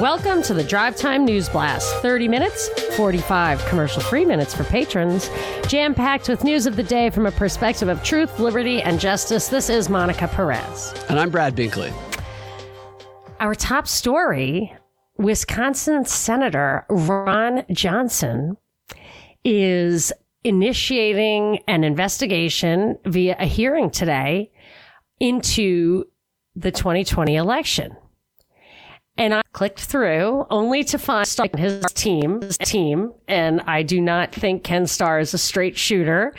Welcome to the Drive Time News Blast. 30 minutes, 45 commercial free minutes for patrons. Jam packed with news of the day from a perspective of truth, liberty, and justice. This is Monica Perez. And I'm Brad Binkley. Our top story Wisconsin Senator Ron Johnson is initiating an investigation via a hearing today into the 2020 election. And I clicked through only to find his team, his team, and I do not think Ken Starr is a straight shooter.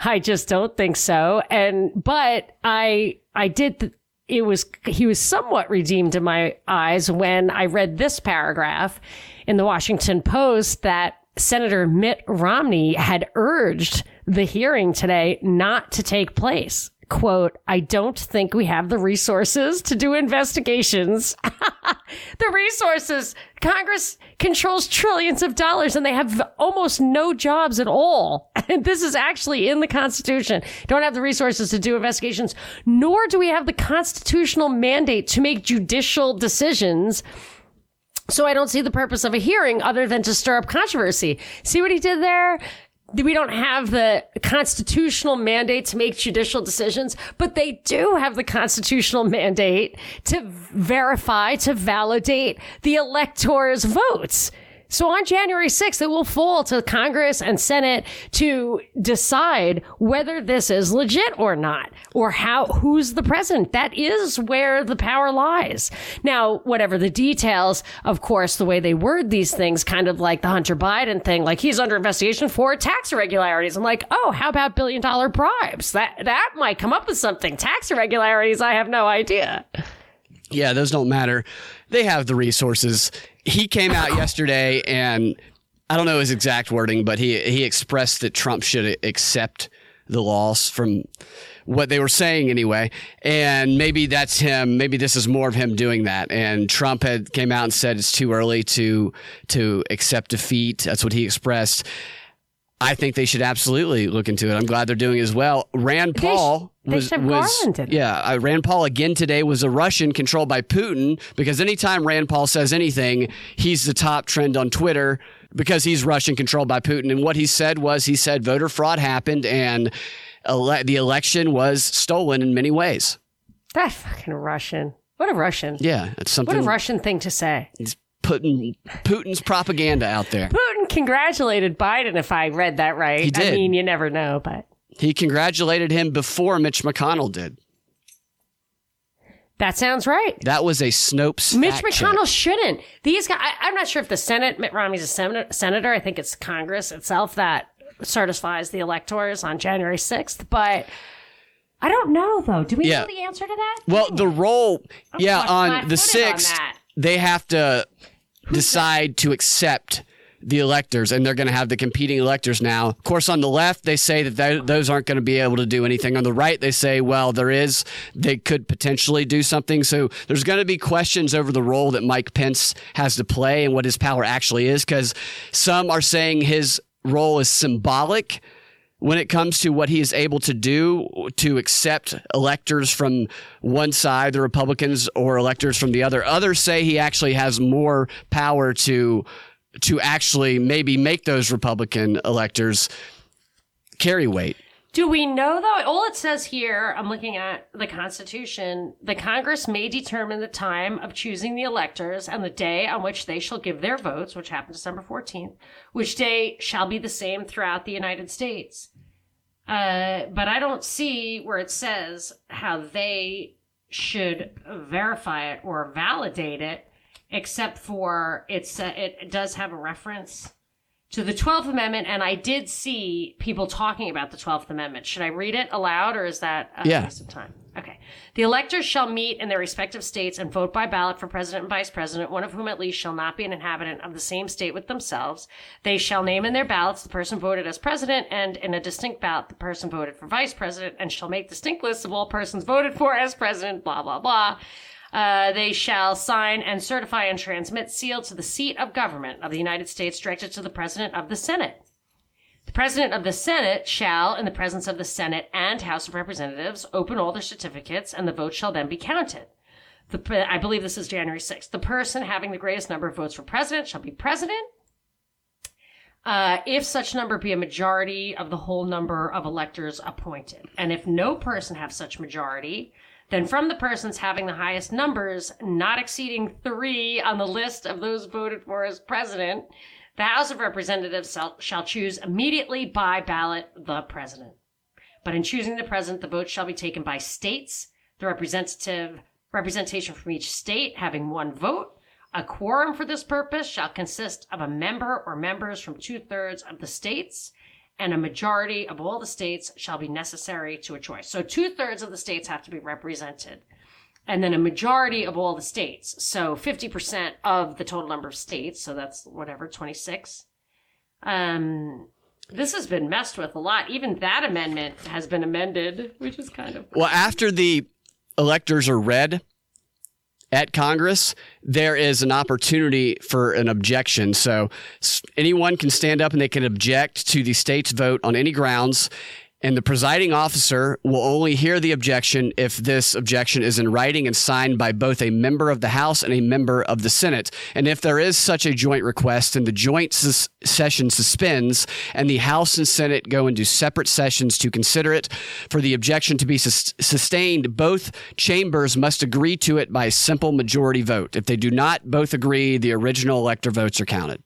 I just don't think so. And but I I did th- it was he was somewhat redeemed in my eyes when I read this paragraph in the Washington Post that Senator Mitt Romney had urged the hearing today not to take place. Quote, I don't think we have the resources to do investigations. the resources. Congress controls trillions of dollars and they have almost no jobs at all. And this is actually in the Constitution. Don't have the resources to do investigations, nor do we have the constitutional mandate to make judicial decisions so I don't see the purpose of a hearing other than to stir up controversy. See what he did there? We don't have the constitutional mandate to make judicial decisions, but they do have the constitutional mandate to verify, to validate the electors' votes. So on January 6th, it will fall to Congress and Senate to decide whether this is legit or not, or how, who's the president. That is where the power lies. Now, whatever the details, of course, the way they word these things, kind of like the Hunter Biden thing, like he's under investigation for tax irregularities. I'm like, oh, how about billion dollar bribes? That, that might come up with something. Tax irregularities, I have no idea. Yeah, those don't matter. They have the resources he came out yesterday and I don't know his exact wording, but he he expressed that Trump should accept the loss from what they were saying anyway. And maybe that's him. Maybe this is more of him doing that. And Trump had came out and said it's too early to to accept defeat. That's what he expressed. I think they should absolutely look into it. I'm glad they're doing as well. Rand Paul they was, was yeah. Uh, Rand Paul again today was a Russian controlled by Putin because anytime Rand Paul says anything, he's the top trend on Twitter because he's Russian controlled by Putin. And what he said was he said voter fraud happened and ele- the election was stolen in many ways. That fucking Russian. What a Russian. Yeah, it's something. What a Russian thing to say. He's putting Putin's propaganda out there. Putin congratulated Biden, if I read that right. He did. I mean, you never know, but. He congratulated him before Mitch McConnell did. That sounds right. That was a Snopes. Mitch McConnell check. shouldn't. These guys, I, am not sure if the Senate, Mitt Romney's a sen- senator. I think it's Congress itself that certifies the electors on January 6th. But I don't know, though. Do we yeah. know the answer to that? Well, the role, yeah, on the 6th, they have to decide to accept the electors, and they're going to have the competing electors now. Of course, on the left, they say that those aren't going to be able to do anything. On the right, they say, well, there is, they could potentially do something. So there's going to be questions over the role that Mike Pence has to play and what his power actually is, because some are saying his role is symbolic when it comes to what he is able to do to accept electors from one side, the Republicans, or electors from the other. Others say he actually has more power to to actually maybe make those Republican electors carry weight. Do we know though? All it says here, I'm looking at the Constitution, the Congress may determine the time of choosing the electors and the day on which they shall give their votes, which happened December 14th, which day shall be the same throughout the United States. Uh, but I don't see where it says how they should verify it or validate it except for it's uh, it does have a reference to the 12th Amendment, and I did see people talking about the 12th Amendment. Should I read it aloud, or is that a yeah. waste of time? Okay. The electors shall meet in their respective states and vote by ballot for president and vice president, one of whom at least shall not be an inhabitant of the same state with themselves. They shall name in their ballots the person voted as president, and in a distinct ballot the person voted for vice president, and shall make distinct lists of all persons voted for as president, blah, blah, blah. Uh, they shall sign and certify and transmit sealed to the seat of government of the United States directed to the President of the Senate. The President of the Senate shall, in the presence of the Senate and House of Representatives, open all the certificates and the vote shall then be counted. The, I believe this is January 6th. The person having the greatest number of votes for president shall be president. Uh, if such number be a majority of the whole number of electors appointed. And if no person have such majority, then from the persons having the highest numbers, not exceeding three on the list of those voted for as president, the House of Representatives shall choose immediately by ballot the president. But in choosing the president, the vote shall be taken by states, the representative representation from each state having one vote. A quorum for this purpose shall consist of a member or members from two thirds of the states, and a majority of all the states shall be necessary to a choice. So two thirds of the states have to be represented, and then a majority of all the states. So 50% of the total number of states. So that's whatever, 26. Um, this has been messed with a lot. Even that amendment has been amended, which is kind of. Well, after the electors are read at Congress, there is an opportunity for an objection. So anyone can stand up and they can object to the state's vote on any grounds and the presiding officer will only hear the objection if this objection is in writing and signed by both a member of the House and a member of the Senate. And if there is such a joint request and the joint session suspends and the House and Senate go into separate sessions to consider it, for the objection to be sus- sustained, both chambers must agree to it by a simple majority vote. If they do not both agree, the original elector votes are counted.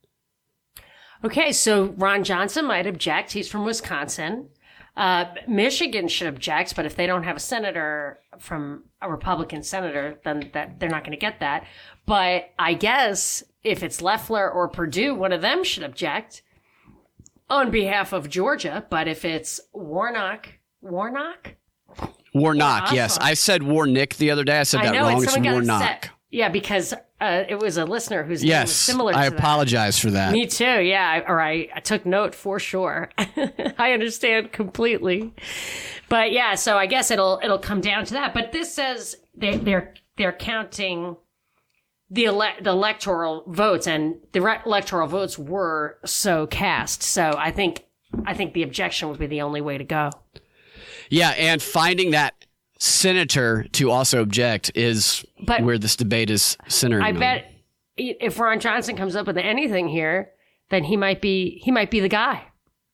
Okay, so Ron Johnson might object. He's from Wisconsin. Uh, Michigan should object, but if they don't have a senator from a Republican senator, then that they're not going to get that. But I guess if it's Loeffler or Perdue, one of them should object on behalf of Georgia. But if it's Warnock, Warnock, Warnock, yes, I said Warnick the other day. I said that I know, wrong. It's Warnock. Yeah, because uh, it was a listener whose yes, name was similar. I apologize that. for that. Me too. Yeah, or I, I took note for sure. I understand completely. But yeah, so I guess it'll it'll come down to that. But this says they, they're they're counting the ele- the electoral votes, and the re- electoral votes were so cast. So I think I think the objection would be the only way to go. Yeah, and finding that senator to also object is but where this debate is centered. I on. bet if Ron Johnson comes up with anything here, then he might be he might be the guy.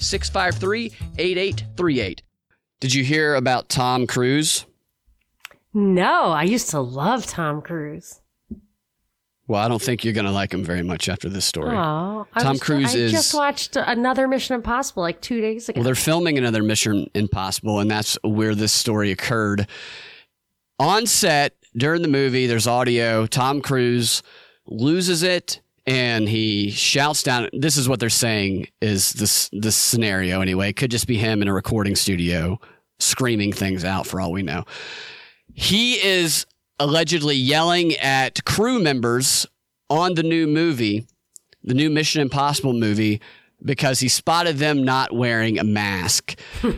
653 8838. Did you hear about Tom Cruise? No, I used to love Tom Cruise. Well, I don't think you're going to like him very much after this story. Oh, Tom was, Cruise I is. I just watched another Mission Impossible like two days ago. Well, they're filming another Mission Impossible, and that's where this story occurred. On set during the movie, there's audio. Tom Cruise loses it and he shouts down this is what they're saying is this this scenario anyway. It could just be him in a recording studio screaming things out for all we know. He is allegedly yelling at crew members on the new movie the new mission impossible movie because he spotted them not wearing a mask.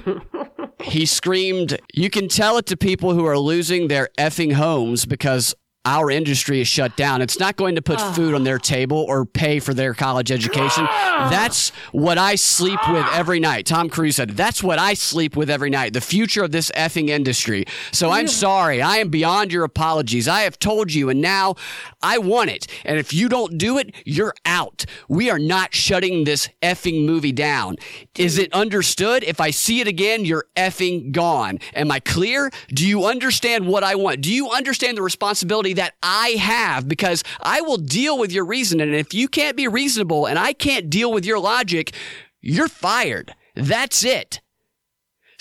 He screamed you can tell it to people who are losing their effing homes because our industry is shut down. It's not going to put uh. food on their table or pay for their college education. That's what I sleep with every night. Tom Cruise said, That's what I sleep with every night. The future of this effing industry. So I'm sorry. I am beyond your apologies. I have told you, and now I want it. And if you don't do it, you're out. We are not shutting this effing movie down. Is it understood? If I see it again, you're effing gone. Am I clear? Do you understand what I want? Do you understand the responsibility? That I have because I will deal with your reason. And if you can't be reasonable and I can't deal with your logic, you're fired. That's it.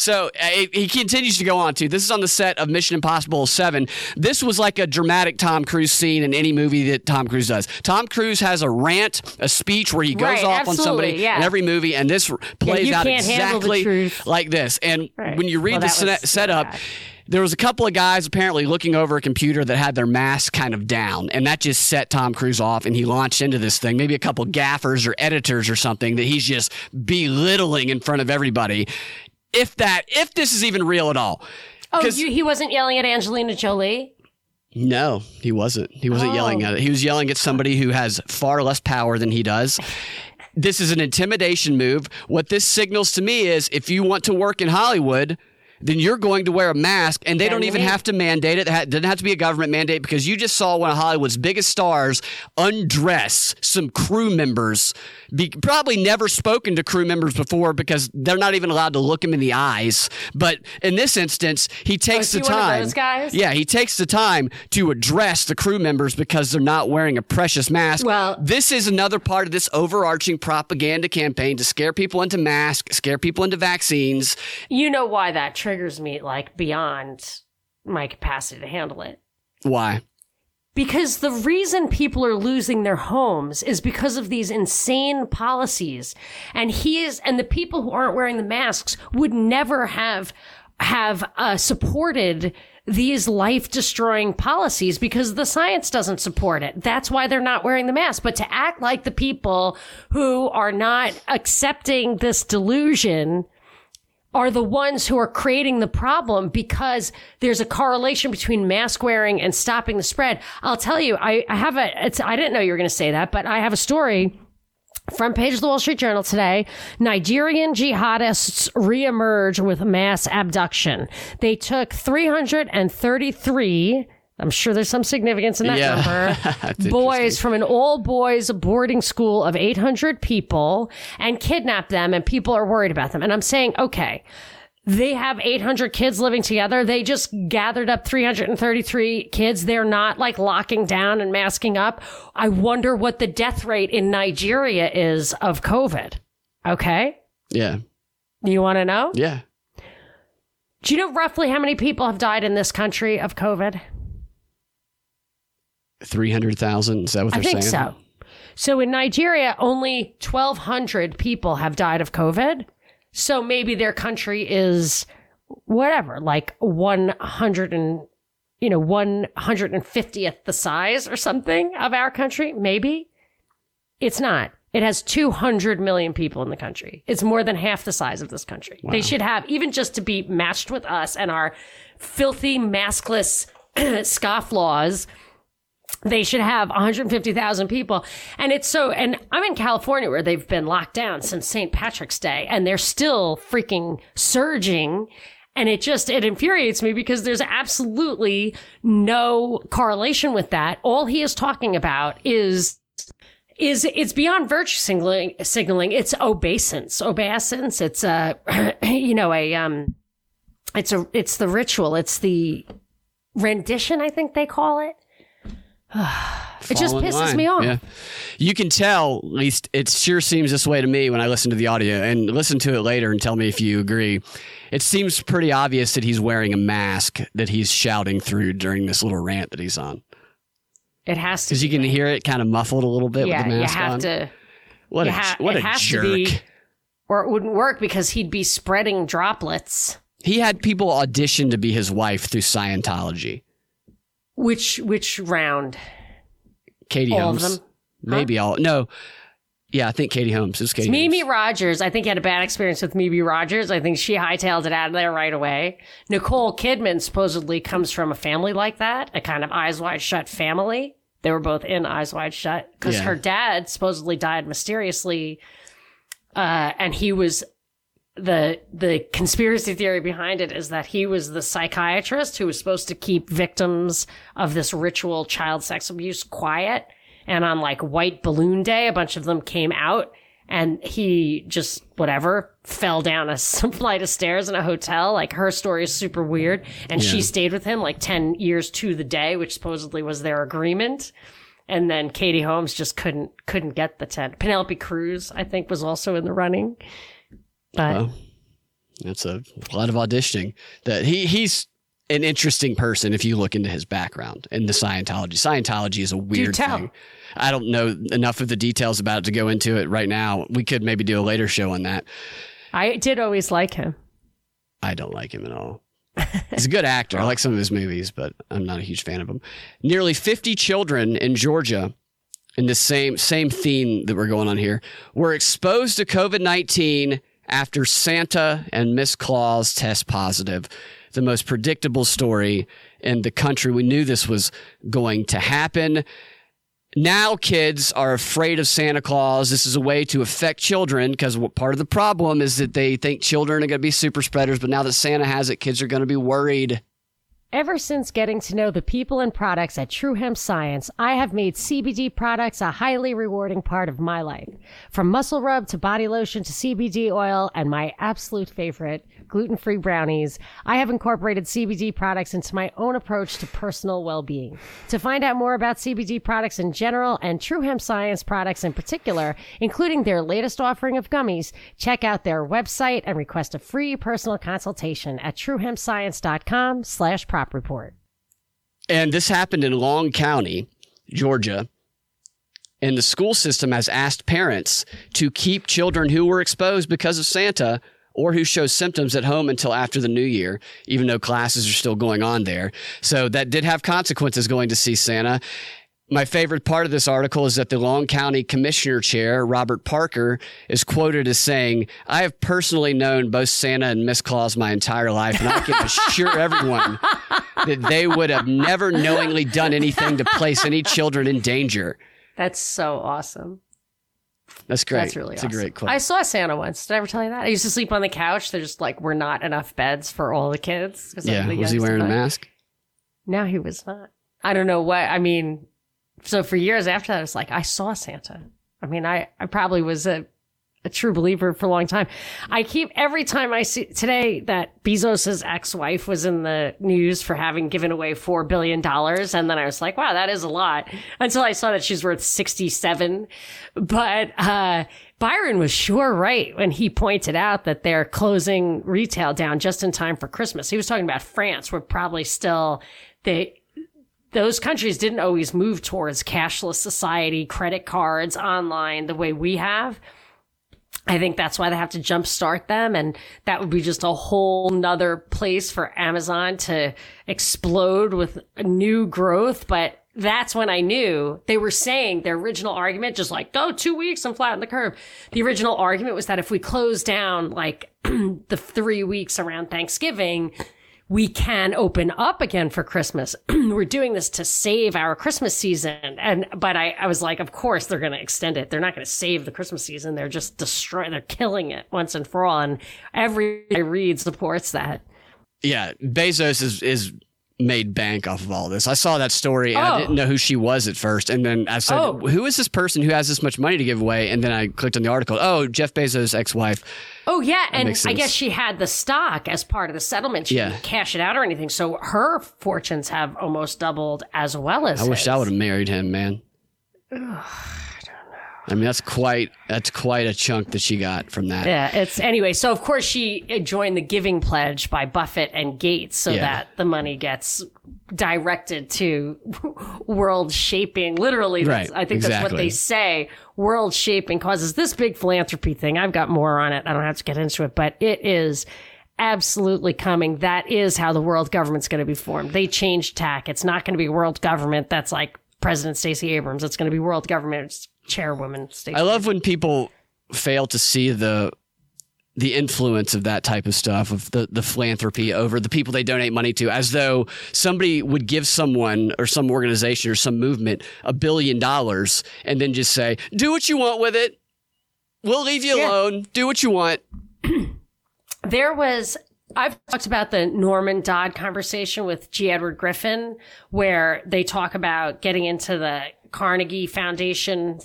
So uh, he continues to go on to this is on the set of Mission Impossible 7. This was like a dramatic Tom Cruise scene in any movie that Tom Cruise does. Tom Cruise has a rant, a speech where he goes Right, off on somebody yeah. in every movie, and this plays you out can't handle the exactly like this. And Right. when you read Well, the set- setup, yeah. there was a couple of guys apparently looking over a computer that had their mask kind of down, and that just set Tom Cruise off, and he launched into this thing. Maybe a couple gaffers or editors or something that he's just belittling in front of everybody. If that, if this is even real at all. Oh, you, he wasn't yelling at Angelina Jolie. No, he wasn't. He wasn't Oh. yelling at it. He was yelling at somebody who has far less power than he does. This is an intimidation move. What this signals to me is if you want to work in Hollywood, then you're going to wear a mask, and they don't even have to mandate it. It doesn't have to be a government mandate because you just saw one of Hollywood's biggest stars undress some crew members. Be- probably never spoken to crew members before because they're not even allowed to look him in the eyes. But in this instance, he oh, takes Oh, the is he one of time. those guys? Yeah, he takes the time to address the crew members because they're not wearing a precious mask. Well- this is another part of this overarching propaganda campaign to scare people into masks, scare people into vaccines. You know why that triggers me, like beyond my capacity to handle it. Why? Because the reason people are losing their homes is because of these insane policies. And he is, and the people who aren't wearing the masks would never have, have, uh, supported these life destroying policies because the science doesn't support it. That's why they're not wearing the mask. But to act like the people who are not accepting this delusion are the ones who are creating the problem because there's a correlation between mask wearing and stopping the spread. I'll tell you, I, I have a, it's, I didn't know you were going to say that, but I have a story. Front page of the Wall Street Journal today. Nigerian jihadists reemerge with mass abduction. They took 333 I'm sure there's some significance in that Yeah. number. Boys from an all boys boarding school of 800 people and kidnapped them, and people are worried about them. And I'm saying, okay, they have 800 kids living together. They just gathered up 333 kids. They're not like locking down and masking up. I wonder what the death rate in Nigeria is of COVID. Okay. Yeah. You want to know? Yeah. Do you know roughly how many people have died in this country of COVID? 300,000. Is that what they're saying? I think saying? so. So in Nigeria, only 1,200 people have died of COVID. So maybe their country is whatever, like 100 and, you know, 150th the size or something of our country. Maybe it's not. It has 200 million people in the country. It's more than half the size of this country. They should have, even just to be matched with us and our filthy, maskless scofflaws, they should have 150,000 people. And it's so, and I'm in California where they've been locked down since St. Patrick's Day and they're still freaking surging. And it just, it infuriates me because there's absolutely no correlation with that. All he is talking about is is it's beyond virtue signaling signaling it's obeisance obeisance it's a you know a um it's a it's the ritual it's the rendition i think they call it it just pisses line. me off Yeah. You can tell, at least it sure seems this way to me when I listen to the audio and listen to it later and tell me if you agree. It seems pretty obvious that he's wearing a mask that he's shouting through during this little rant that he's on. it has to Because you can hear it kind of muffled a little bit yeah with the you have on. to what a, ha- what a jerk. be or it wouldn't work because he'd be spreading droplets He had people audition to be his wife through Scientology. Which which round Katie All Holmes. Maybe all. No. Yeah, I think Katie Holmes. is Katie Mimi Holmes. Rogers, I think had a bad experience with Mimi Rogers. I think she hightailed it out of there right away. Nicole Kidman supposedly comes from a family like that, a kind of eyes wide shut family. They were both in Eyes Wide Shut because Yeah. her dad supposedly died mysteriously, uh, and he was the the conspiracy theory behind it is that he was the psychiatrist who was supposed to keep victims of this ritual child sex abuse quiet. And on like White Balloon Day, a bunch of them came out and he just whatever fell down a flight of stairs in a hotel. Like her story is super weird, and she stayed with him like ten years to the day, which supposedly was their agreement. And then Katie Holmes just couldn't couldn't get the tent. Penelope Cruz, I think, was also in the running. But Well, That's a lot of auditioning. That he he's an interesting person if you look into his background in the Scientology. Scientology is a weird thing. I don't know enough of the details about it to go into it right now. We could maybe do a later show on that. I did always like him. I don't like him at all. He's a good actor. I like some of his movies, but I'm not a huge fan of him. Nearly 50 children in Georgia in the same same theme that we're going on here were exposed to COVID-19 after Santa and Miss Claus test positive. The most predictable story in the country. We knew this was going to happen now kids are afraid of Santa Claus. This is a way to affect children because part of the problem is that they think children are going to be super spreaders. But now that Santa has it, kids are going to be worried. Ever since getting to know the people and products at True Hemp Science, I have made CBD products a highly rewarding part of my life. From muscle rub to body lotion to CBD oil and my absolute favorite, gluten free brownies, I have incorporated CBD products into my own approach to personal well being. To find out more about CBD products in general and True Hemp Science products in particular, including their latest offering of gummies, check out their website and request a free personal consultation at truehempscience.com slash prop report. And this happened in Long County, Georgia. And the school system has asked parents to keep children who were exposed because of Santa or who shows symptoms at home until after the new year, even though classes are still going on there. So that did have consequences going to see Santa. My favorite part of this article is that the Long County Commissioner Chair, Robert Parker, is quoted as saying, I have personally known both Santa and Miss Claus my entire life, and I can assure everyone that they would have never knowingly done anything to place any children in danger. That's so awesome. That's great. That's really It's awesome. a great quote. I saw Santa once. Did I ever tell you that? I used to sleep on the couch. There's just like we're not enough beds for all the kids. 'cause I'm yeah. the Was he youngest wearing a mask? No, he was not. I don't know what. I mean, so for years after that, it's like, I saw Santa. I mean, I, I probably was a, a true believer for a long time. I keep every time I see today that Bezos's ex-wife was in the news for having given away four billion dollars, and then I was like, wow, that is a lot. Until I saw that she's worth sixty-seven. But uh, Byron was sure right when he pointed out that they're closing retail down just in time for Christmas. He was talking about France, where probably still they those countries didn't always move towards cashless society, credit cards, online the way we have. I think that's why they have to jumpstart them. And that would be just a whole nother place for Amazon to explode with new growth. But that's when I knew they were saying their original argument, just like, oh, two weeks and flatten the curve. The original argument was that if we close down like the three weeks around Thanksgiving, we can open up again for Christmas. We're doing this to save our Christmas season. And, but I, I was like, of course they're going to extend it. They're not going to save the Christmas season. They're just destroying, they're killing it once and for all. And every I read supports that. Yeah. Bezos is, is made bank off of all this. I saw that story and Oh. I didn't know who she was at first. And then I said, Oh. who is this person who has this much money to give away? And then I clicked on the article. Oh, Jeff Bezos' ex-wife. Oh yeah, and I guess she had the stock as part of the settlement. She Yeah. didn't cash it out or anything, so her fortunes have almost doubled as well as. I wish. I would have married him, man. I mean, that's quite that's quite a chunk that she got from that. Yeah, it's anyway. So of course she joined the Giving Pledge by Buffett and Gates, so Yeah. that the money gets directed to world shaping. Literally, Right, I think that's what they say. World shaping causes this big philanthropy thing. I've got more on it. I don't have to get into it, but it is absolutely coming. That is how the world government's going to be formed. They changed tack. It's not going to be world government. That's like President Stacey Abrams. It's going to be world government chairwoman Stacey. I love when people fail to see the the influence of that type of stuff of the the philanthropy over the people they donate money to as though somebody would give someone or some organization or some movement a billion dollars and then just say do what you want with it we'll leave you Yeah. alone do what you want There was, I've talked about the Norman Dodd conversation with G. Edward Griffin, where they talk about getting into the Carnegie Foundation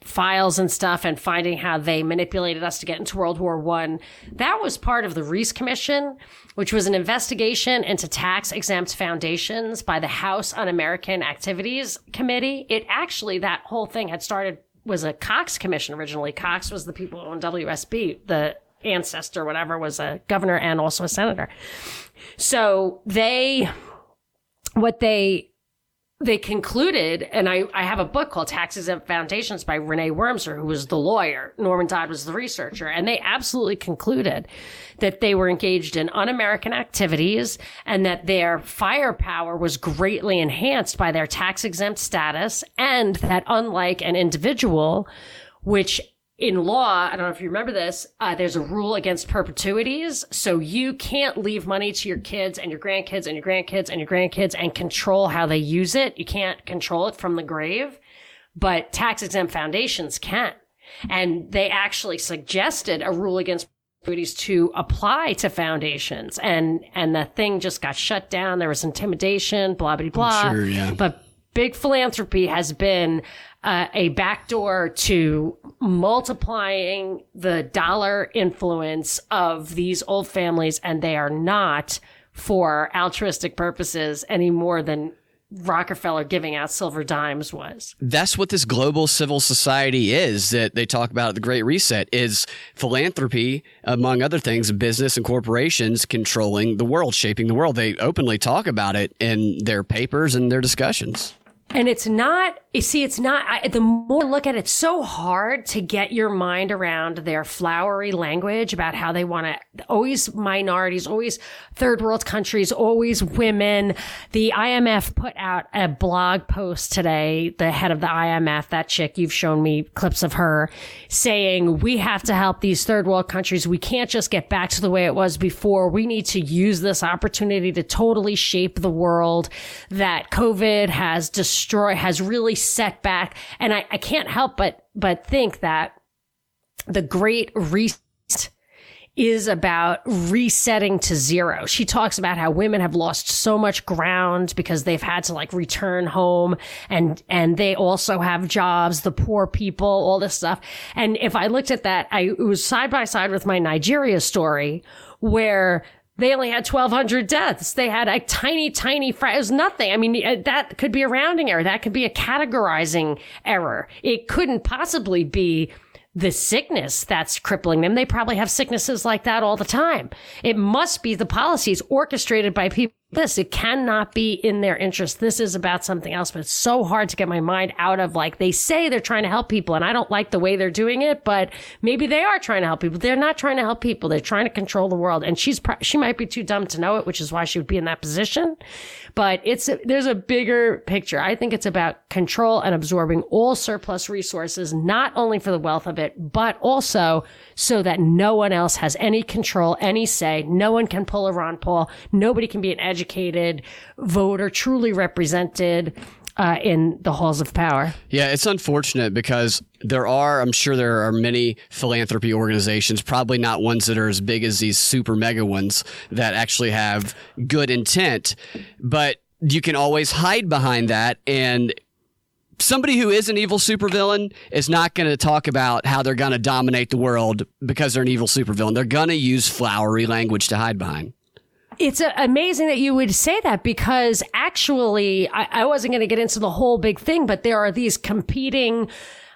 files and stuff and finding how they manipulated us to get into World War One. That was part of the Reece Commission, which was an investigation into tax exempt foundations by the House Un-American Activities Committee. It actually, that whole thing had started was a Cox commission originally. Cox was the people owned WSB, the ancestor, whatever, was a governor and also a senator. So they, what they they concluded, and I, I have a book called Taxes Exempt Foundations by Renee Wormser, who was the lawyer. Norman Dodd was the researcher. And they absolutely concluded that they were engaged in un-American activities and that their firepower was greatly enhanced by their tax exempt status and that unlike an individual, which in law, I don't know if you remember this, uh, there's a rule against perpetuities. So you can't leave money to your kids and your grandkids and your grandkids and your grandkids and control how they use it. You can't control it from the grave, but tax exempt foundations can. And they actually suggested a rule against perpetuities to apply to foundations. And, and the thing just got shut down. There was intimidation, blah, blah, blah. Sure, yeah. But big philanthropy has been uh, a backdoor to multiplying the dollar influence of these old families, and they are not for altruistic purposes any more than Rockefeller giving out silver dimes was. That's what this global civil society is that they talk about at the Great Reset is philanthropy, among other things, business and corporations controlling the world, shaping the world. They openly talk about it in their papers and their discussions. And it's not, you see, it's not, I, the more I look at it, it's so hard to get your mind around their flowery language about how they want to, always minorities, always third world countries, always women. The IMF put out a blog post today, the head of the IMF, that chick, you've shown me clips of her, saying, we have to help these third world countries. We can't just get back to the way it was before. We need to use this opportunity to totally shape the world that COVID has destroyed destroy, has really set back. And I, I can't help but, but think that the great reset is about resetting to zero. She talks about how women have lost so much ground because they've had to like return home and, and they also have jobs, the poor people, all this stuff. And if I looked at that, I it was side by side with my Nigeria story where they only had 1,200 deaths. They had a tiny, tiny, fr- it was nothing. I mean, uh, that could be a rounding error. That could be a categorizing error. It couldn't possibly be the sickness that's crippling them. They probably have sicknesses like that all the time. It must be the policies orchestrated by people this. It cannot be in their interest. This is about something else, but it's so hard to get my mind out of like they say they're trying to help people and I don't like the way they're doing it, but maybe they are trying to help people. They're not trying to help people. They're trying to control the world and she's, she might be too dumb to know it, which is why she would be in that position. But it's, there's a bigger picture. I think it's about control and absorbing all surplus resources, not only for the wealth of it, but also so that no one else has any control, any say. No one can pull a Ron Paul. Nobody can be an educated voter, truly represented. Uh, in the halls of power. Yeah, it's unfortunate because there are, I'm sure there are many philanthropy organizations, probably not ones that are as big as these super mega ones that actually have good intent, but you can always hide behind that and somebody who is an evil supervillain is not going to talk about how they're going to dominate the world because they're an evil supervillain. They're going to use flowery language to hide behind. It's amazing that you would say that because actually, I, I wasn't going to get into the whole big thing, but there are these competing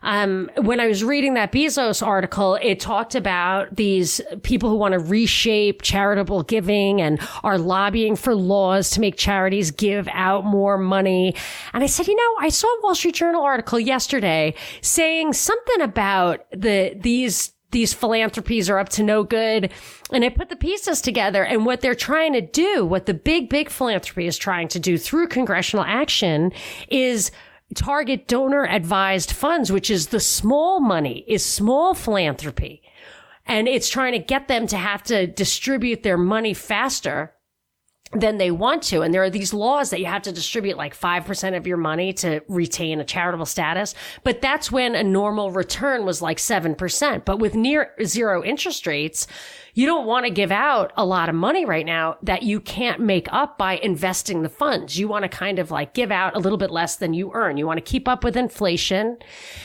um, when I was reading that Bezos article, it talked about these people who want to reshape charitable giving and are lobbying for laws to make charities give out more money. And I said, you know, I saw a Wall Street Journal article yesterday saying something about the, these these philanthropies are up to no good. And I put the pieces together and what they're trying to do, what the big, big philanthropy is trying to do through congressional action is target donor advised funds, which is the small money, is small philanthropy. And it's trying to get them to have to distribute their money faster than they want to. And there are these laws that you have to distribute like 5% of your money to retain a charitable status. But that's when a normal return was like 7%. But with near zero interest rates, you don't want to give out a lot of money right now that you can't make up by investing the funds. You want to kind of like give out a little bit less than you earn. You want to keep up with inflation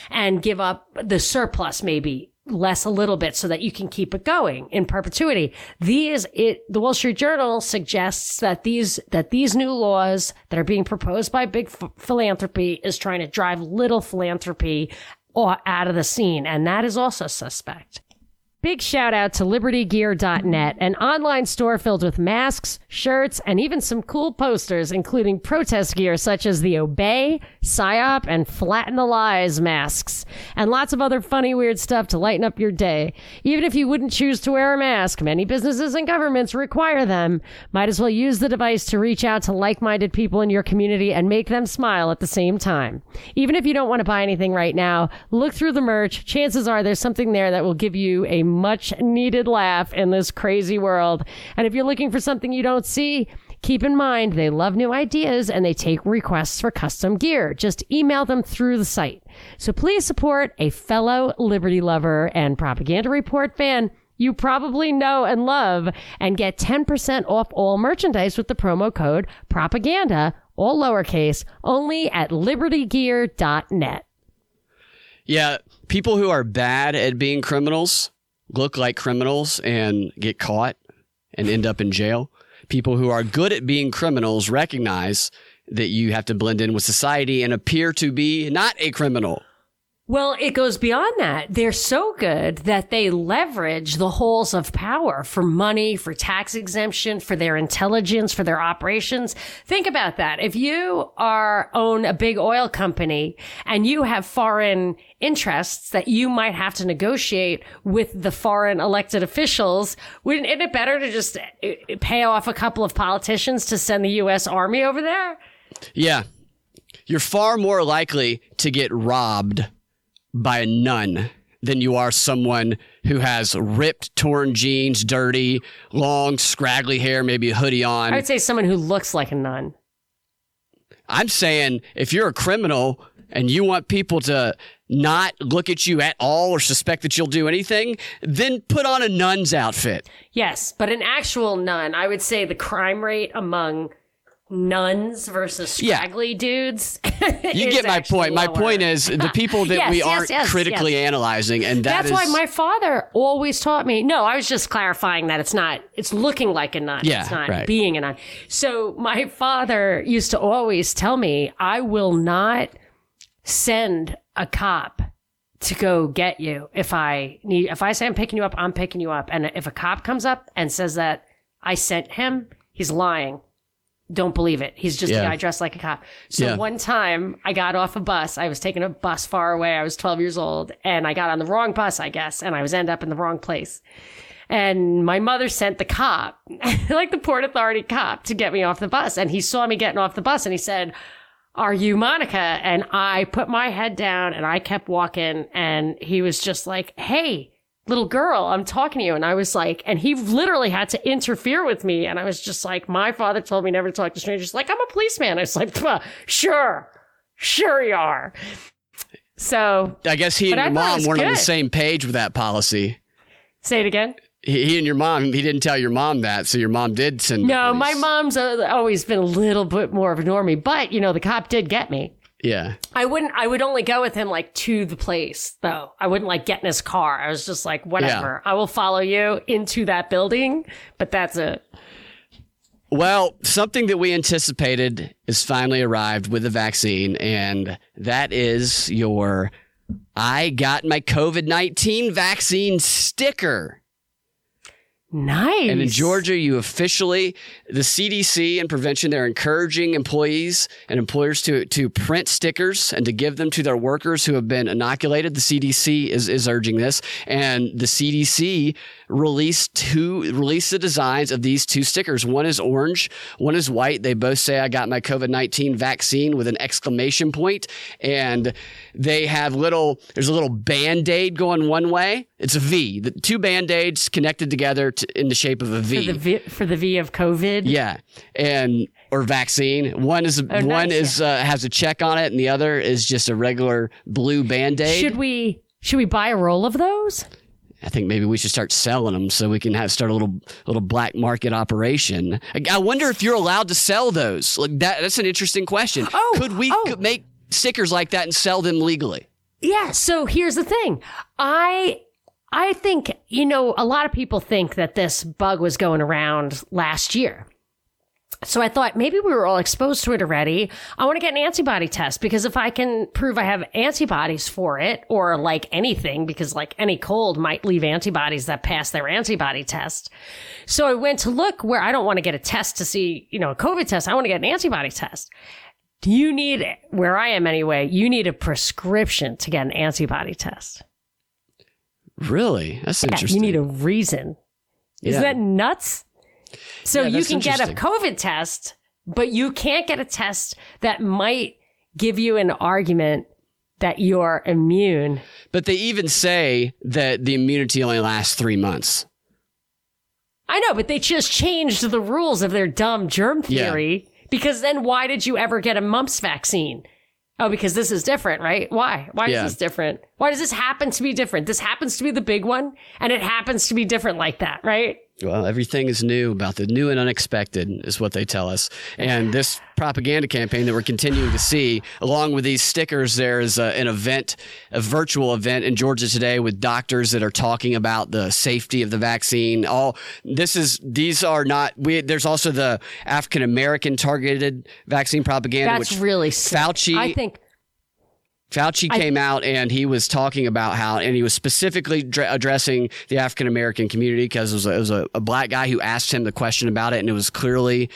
and give up the surplus maybe less a little bit so that you can keep it going in perpetuity. These, it, the Wall Street Journal suggests that these, that these new laws that are being proposed by big f- philanthropy is trying to drive little philanthropy out of the scene. And that is also suspect. Big shout out to libertygear.net, an online store filled with masks, shirts, and even some cool posters, including protest gear such as the Obey, PSYOP, and Flatten the Lies masks, and lots of other funny, weird stuff to lighten up your day. Even if you wouldn't choose to wear a mask, many businesses and governments require them. Might as well use the device to reach out to like minded people in your community and make them smile at the same time. Even if you don't want to buy anything right now, look through the merch. Chances are there's something there that will give you a much needed laugh in this crazy world. And if you're looking for something you don't see, Keep in mind, they love new ideas and they take requests for custom gear. Just email them through the site. So please support a fellow Liberty lover and Propaganda Report fan you probably know and love and get 10% off all merchandise with the promo code propaganda, all lowercase, only at libertygear.net. Yeah, people who are bad at being criminals look like criminals and get caught and end up in jail. People who are good at being criminals recognize that you have to blend in with society and appear to be not a criminal. Well, it goes beyond that. They're so good that they leverage the holes of power for money, for tax exemption, for their intelligence, for their operations. Think about that. If you are own a big oil company and you have foreign interests that you might have to negotiate with the foreign elected officials, wouldn't it better to just eh, pay off a couple of politicians to send the U.S. Army over there? Yeah. You're far more likely to get robbed by a nun than you are someone who has ripped, torn jeans, dirty, long, scraggly hair, maybe a hoodie on. I would say someone who looks like a nun. I'm saying if you're a criminal and you want people to not look at you at all or suspect that you'll do anything, then put on a nun's outfit. Yes, but an actual nun, I would say the crime rate among nuns versus scraggly yeah. dudes. you get my point. Lower. My point is the people that yes, we yes, aren't yes, critically analyzing, and that that's is... why my father always taught me. No, I was just clarifying that it's not. It's looking like a nun. Yeah, it's not right. being a nun. So my father used to always tell me, "I will not send a cop." To go get you if I need if I say I'm picking you up, I'm picking you up. And if a cop comes up and says that I sent him, he's lying don't believe it. He's just yeah. a guy dressed like a cop. So yeah. one time I got off a bus. I was taking a bus far away. I was 12 years old and I got on the wrong bus, I guess, and I was end up in the wrong place. And my mother sent the cop, like the Port Authority cop, to get me off the bus. And he saw me getting off the bus and he said, are you Monica? And I put my head down and I kept walking and he was just like, Hey, little girl, I'm talking to you. And I was like, and he literally had to interfere with me. And I was just like, my father told me never to talk to strangers. Like, I'm a policeman. I was like, sure, sure you are. So I guess he and your mom weren't good. on the same page with that policy. Say it again. He, he, and your mom, he didn't tell your mom that, so your mom did send. No, my mom's uh, always been a little bit more of a normie, but you know the cop did get me. Yeah. I wouldn't, I would only go with him like to the place though. I wouldn't like get in his car. I was just like, whatever. Yeah. I will follow you into that building, but that's it. Well, something that we anticipated is finally arrived with the vaccine, and that is your I got my COVID 19 vaccine sticker. Nice. And in Georgia, you officially, the CDC and prevention, they're encouraging employees and employers to, to print stickers and to give them to their workers who have been inoculated. The CDC is, is urging this. And the CDC released two, release the designs of these two stickers. One is orange, one is white. They both say, I got my COVID 19 vaccine with an exclamation point. And they have little, there's a little band aid going one way. It's a V. The two band aids connected together to, in the shape of a V. For the V, for the v of COVID. Yeah, and or vaccine. One is oh, one nice, is yeah. uh, has a check on it, and the other is just a regular blue band aid. Should we should we buy a roll of those? I think maybe we should start selling them so we can have start a little little black market operation. I, I wonder if you're allowed to sell those. Like that, that's an interesting question. Oh, could we oh. make stickers like that and sell them legally? Yeah. So here's the thing. I I think, you know, a lot of people think that this bug was going around last year. So I thought maybe we were all exposed to it already. I want to get an antibody test because if I can prove I have antibodies for it or like anything, because like any cold might leave antibodies that pass their antibody test. So I went to look where I don't want to get a test to see, you know, a COVID test. I want to get an antibody test. Do you need, it where I am anyway, you need a prescription to get an antibody test. Really? That's Yeah, interesting. you need a reason. Isn't Yeah. that nuts? So Yeah, you can get a. COVID test, but you can't get a test that might give you an argument that you're immune. But they even say that the immunity only lasts three months. I know, but they just changed the rules of their dumb germ Yeah. theory. Because then why did you ever get a mumps vaccine? Oh, because this is different, right? Why? Why Yeah. is this different? Why does this happen to be different? This happens to be the big one, and it happens to be different like that, right? Well, everything is new about the new and unexpected, is what they tell us. And this propaganda campaign that we're continuing to see, along with these stickers, there's a, uh, an event, a virtual event in Georgia today with doctors that are talking about the safety of the vaccine. All this is, these are not, we, there's also the African American targeted vaccine propaganda, That's which really sick. Fauci I think Fauci came out and he was talking about how, and he was specifically dr- addressing the African American community because it was, a, it was a, a black guy who asked him the question about it, and it was clearly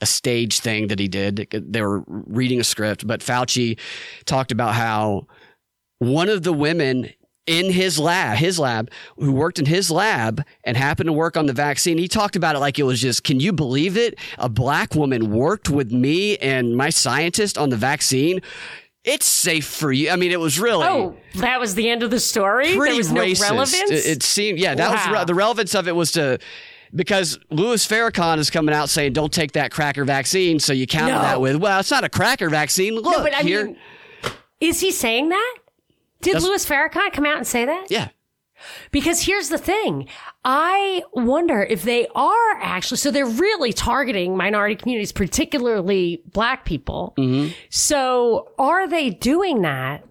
a stage thing that he did. They were reading a script, but Fauci talked about how one of the women in his lab, his lab, who worked in his lab and happened to work on the vaccine, he talked about it like it was just, can you believe it? A black woman worked with me and my scientist on the vaccine. It's safe for you. I mean, it was really Oh, that was the end of the story. pretty there was no racist. relevance. It, it seemed, yeah, that was re- the relevance of it was to because Louis Farrakhan is coming out saying, "Don't take that cracker vaccine." So you counter No. that with, "Well, it's not a cracker vaccine." Look no, but I here, mean, is he saying that? Did That's- Louis Farrakhan come out and say that? yeah, Because here's the thing. I wonder if they are actually, so they're really targeting minority communities, particularly black people. Mm-hmm. So are they doing that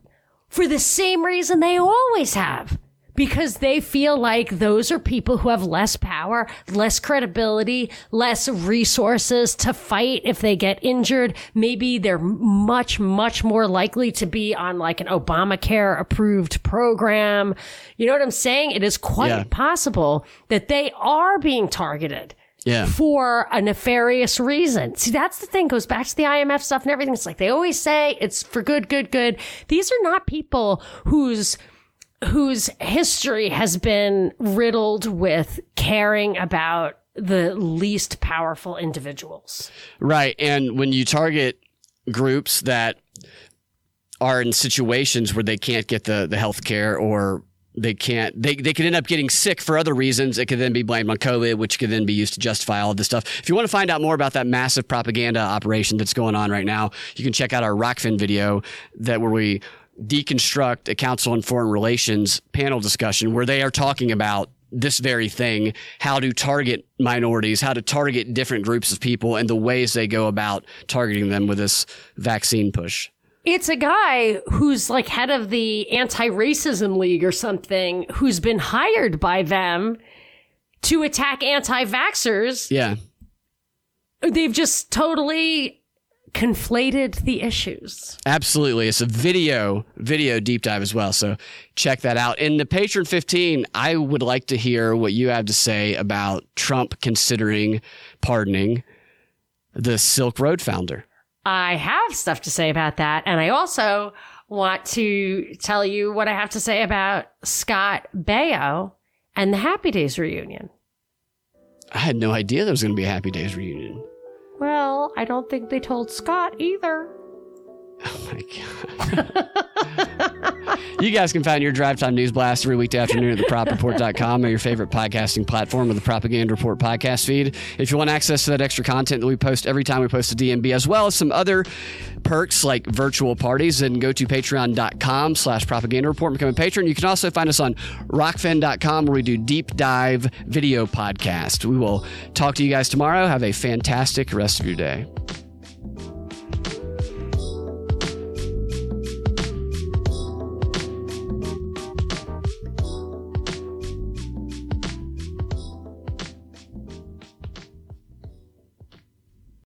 for the same reason they always have? Because they feel like those are people who have less power, less credibility, less resources to fight if they get injured. Maybe they're much, much more likely to be on like an Obamacare approved program. You know what I'm saying? It is quite Yeah. possible that they are being targeted yeah. for a nefarious reason. See, that's the thing. Goes back to the IMF stuff and everything. It's like they always say it's for good, good, good. These are not people whose whose history has been riddled with caring about the least powerful individuals. Right. And when you target groups that are in situations where they can't get the, the health care or they can't, they, they could end up getting sick for other reasons. It could then be blamed on COVID, which could then be used to justify all of this stuff. If you want to find out more about that massive propaganda operation that's going on right now, you can check out our Rokfin video that where we deconstruct a Council on Foreign Relations panel discussion where they are talking about this very thing how to target minorities, how to target different groups of people, and the ways they go about targeting them with this vaccine push. It's a guy who's like head of the anti racism league or something who's been hired by them to attack anti vaxxers. Yeah. They've just totally conflated the issues. Absolutely. It's a video, video deep dive as well. So check that out. In the Patreon 15, I would like to hear what you have to say about Trump considering pardoning the Silk Road founder. I have stuff to say about that. And I also want to tell you what I have to say about Scott Baio and the Happy Days reunion. I had no idea there was going to be a Happy Days reunion. Well, I don't think they told Scott either. Oh my God. you guys can find your Drive Time News Blast every weekday afternoon at thepropreport.com or your favorite podcasting platform or the Propaganda Report podcast feed. If you want access to that extra content that we post every time we post a DNB, as well as some other perks like virtual parties, then go to patreon.com slash propaganda report and become a patron. You can also find us on rokfin.com where we do deep dive video podcast. We will talk to you guys tomorrow. Have a fantastic rest of your day.